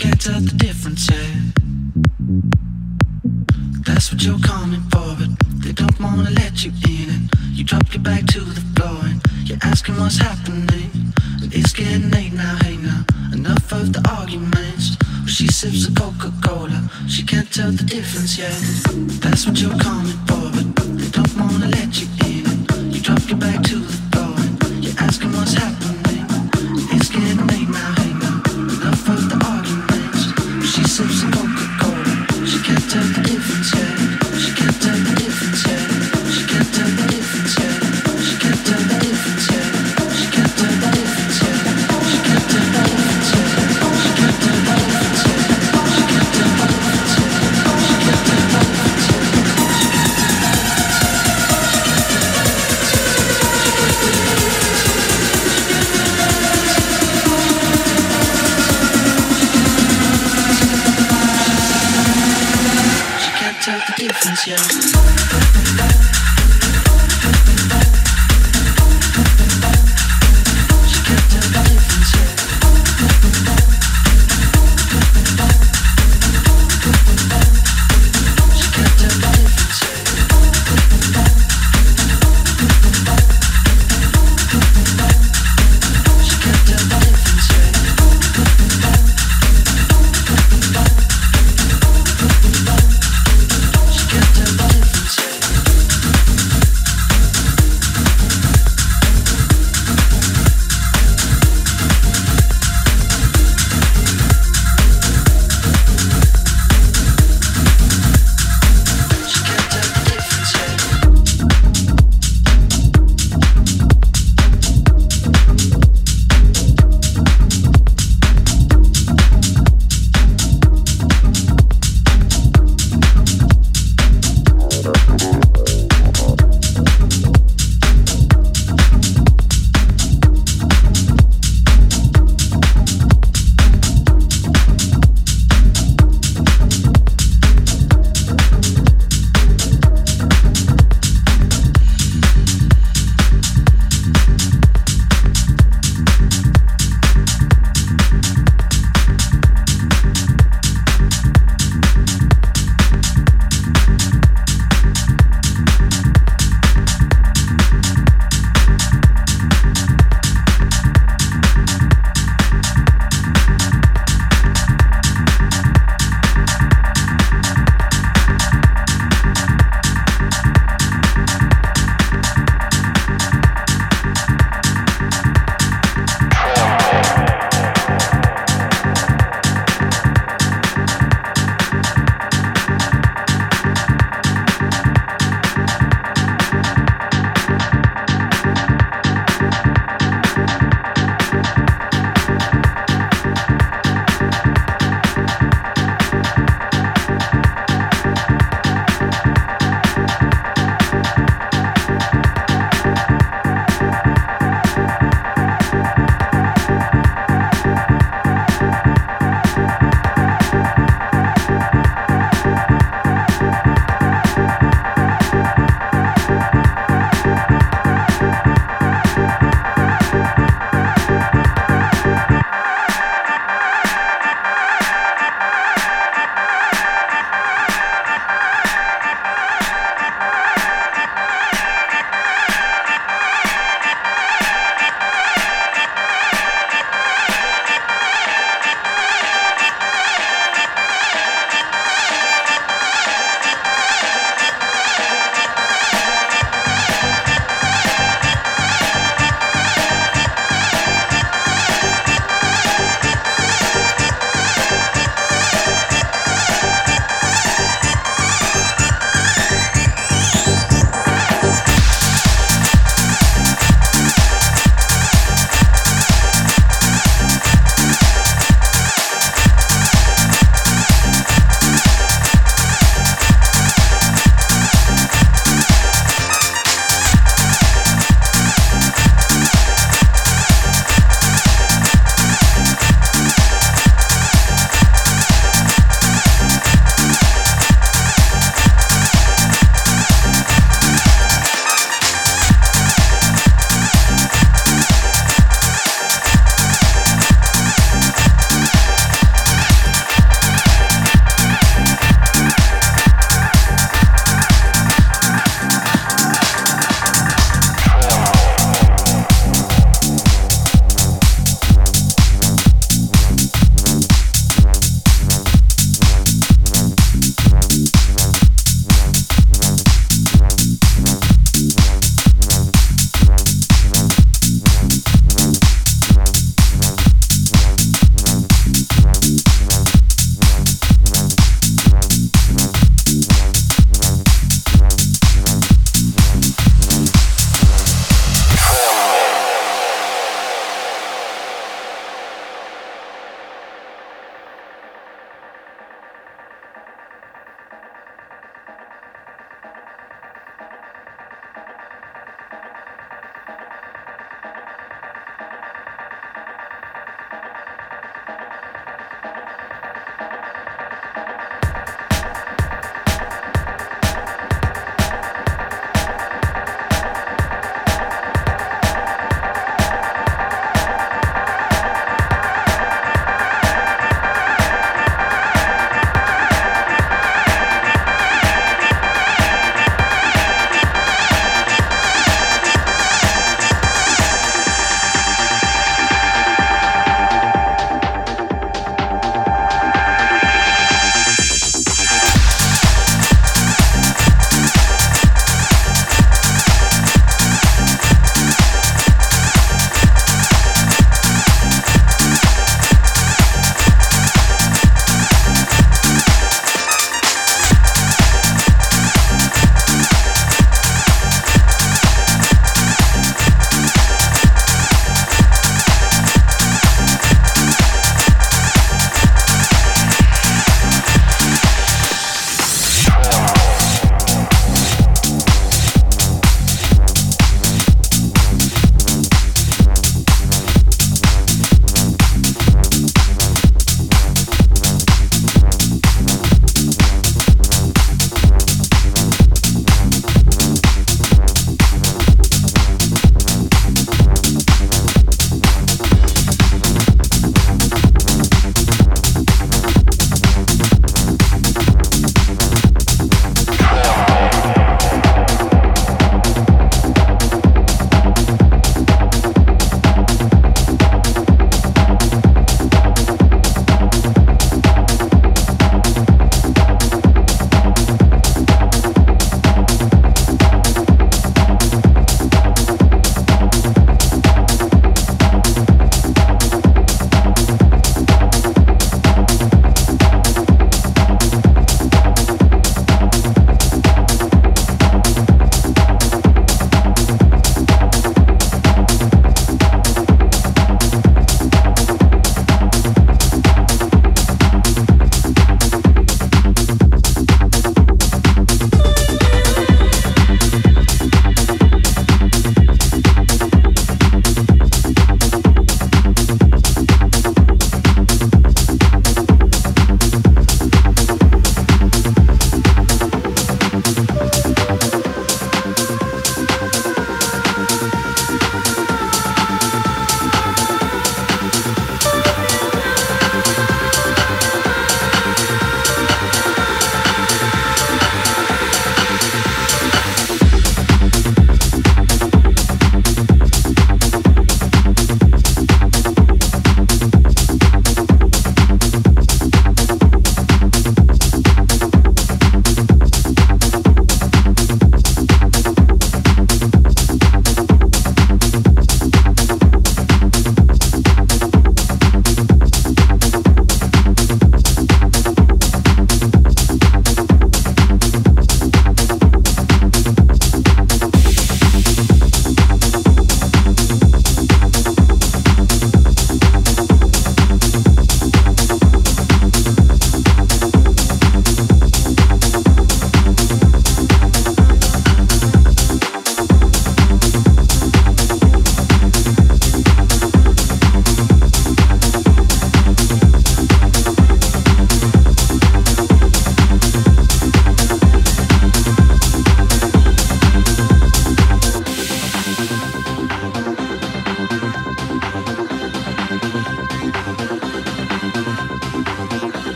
can't tell the difference. Yeah. That's what you're coming for, but they don't wanna let you in. And you drop your back to the floor and you're asking what's happening. It's getting late now, hey now. Enough of the arguments. Well, she sips a Coca Cola. She can't tell the difference yet. That's what you're coming for, but they don't wanna let you in. And you drop your back to the floor and you're asking what's happening. It's getting late now, hey now. Enough of sips a Coca Cola. She can't tell the difference Valencia.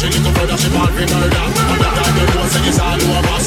She little brother, she ball for murder. And that girl, you know, say it's all over.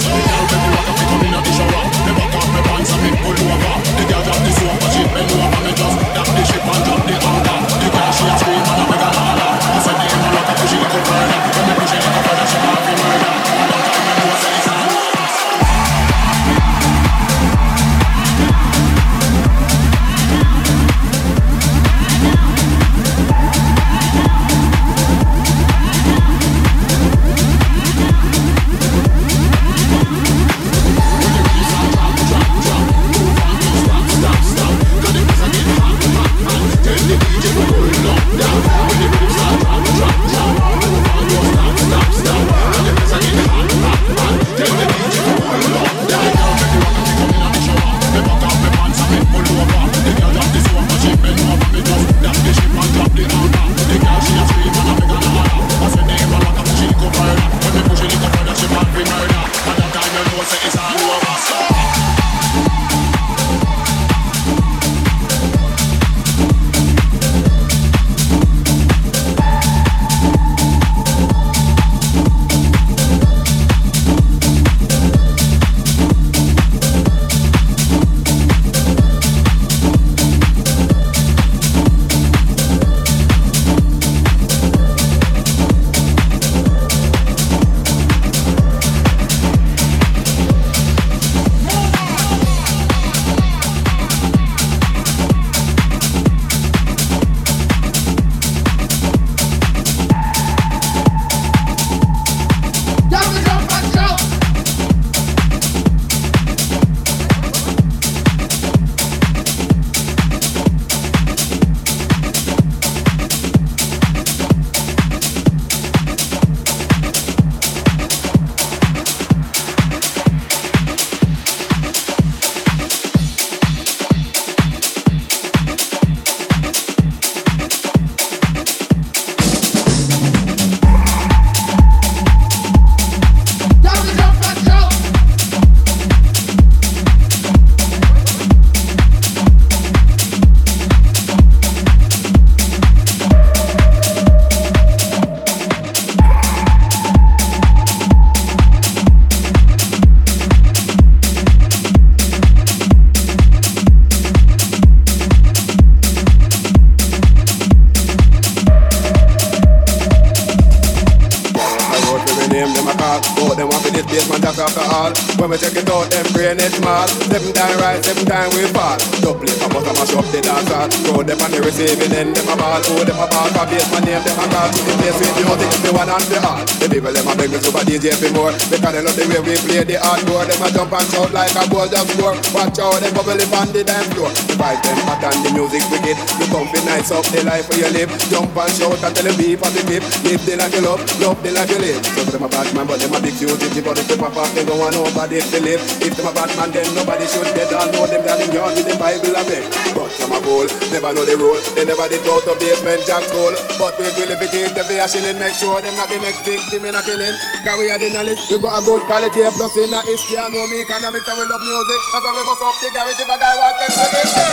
Small. Seven time right, seven time we fall. Double it, I must mash up the dance hall. Throw them on the receiving end, them a ball. Oh, them a ball, for base, my name, them a call. To the place with music, the one and the all. The people, them a beg me super DJ for more. Because they love the way we play the hardcore. Them a jump and shout like a ball just score. Watch out, them bubble up on the dance floor. The vibe them hot and the music wicked. You come be nice up the life where you live. Jump and shout and tell them beep on the tip. Live the life you love, love the life you live. So them a bad man, but them a big duty. But if them a pop, they don't want nobody to live. If them a bad man, then nobody should dead. All know them down in yard with the Bible and beg. But some a fool, never know the rule. They never did go to Basement Jaxx school. But we will if it is the a shilling, make sure them not the next victim in a killing. Cause we are the knowledge, we got a good quality plus in a history. Me economics and we love music. That's why we bust up the garage if a guy wants them to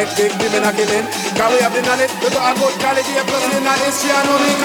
next big women are killing. Cause we have the knowledge, we got a good quality, plus in that history, I know the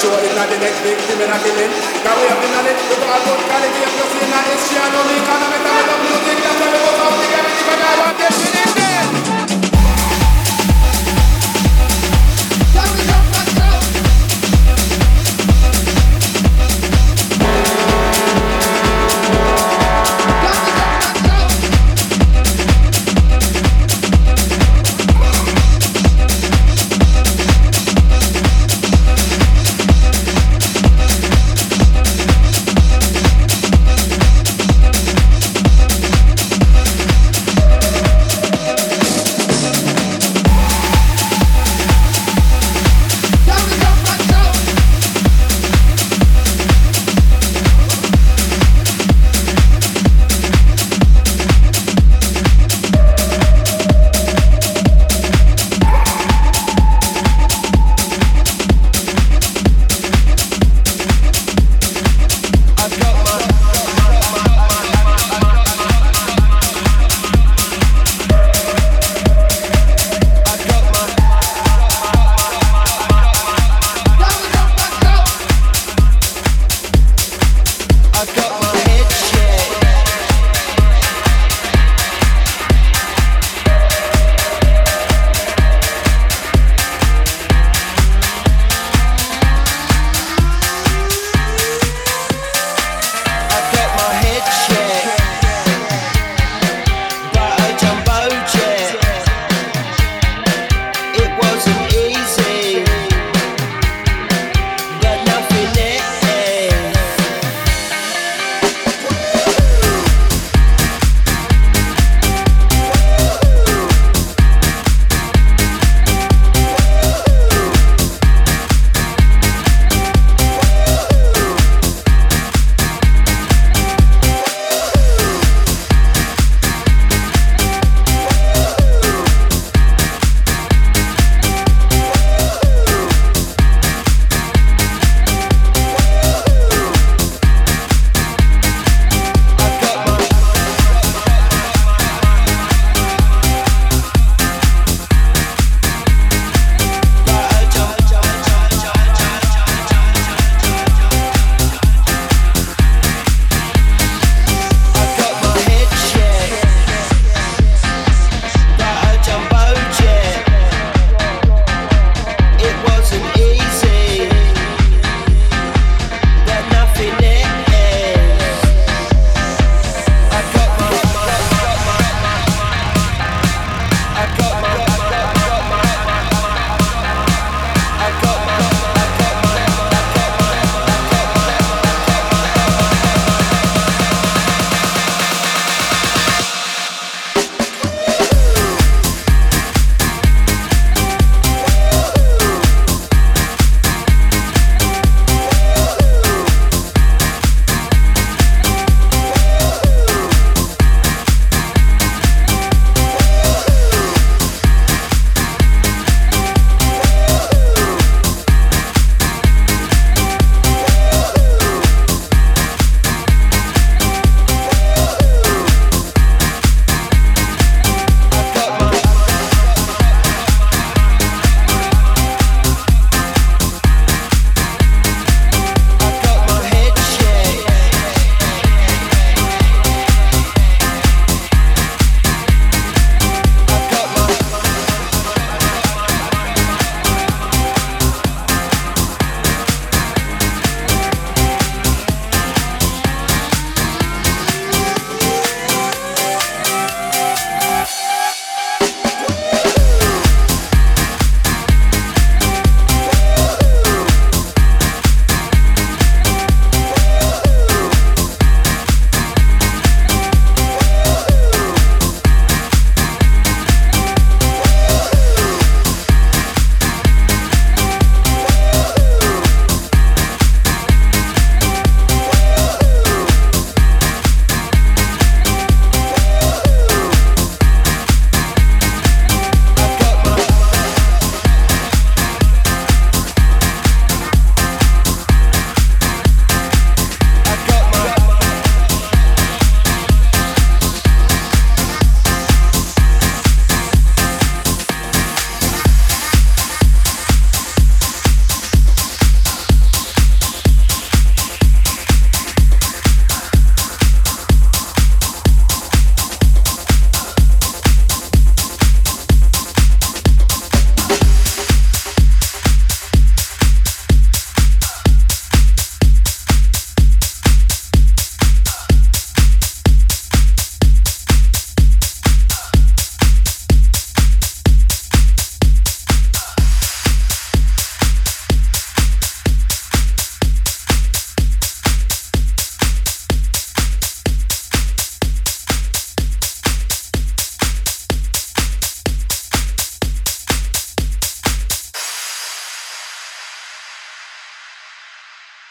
sure it's not the next thing in a killing. Cause we have been on it, we got a good quality of your scene, and it's share no me, cause I'm a music, that's why we go out together, if I want this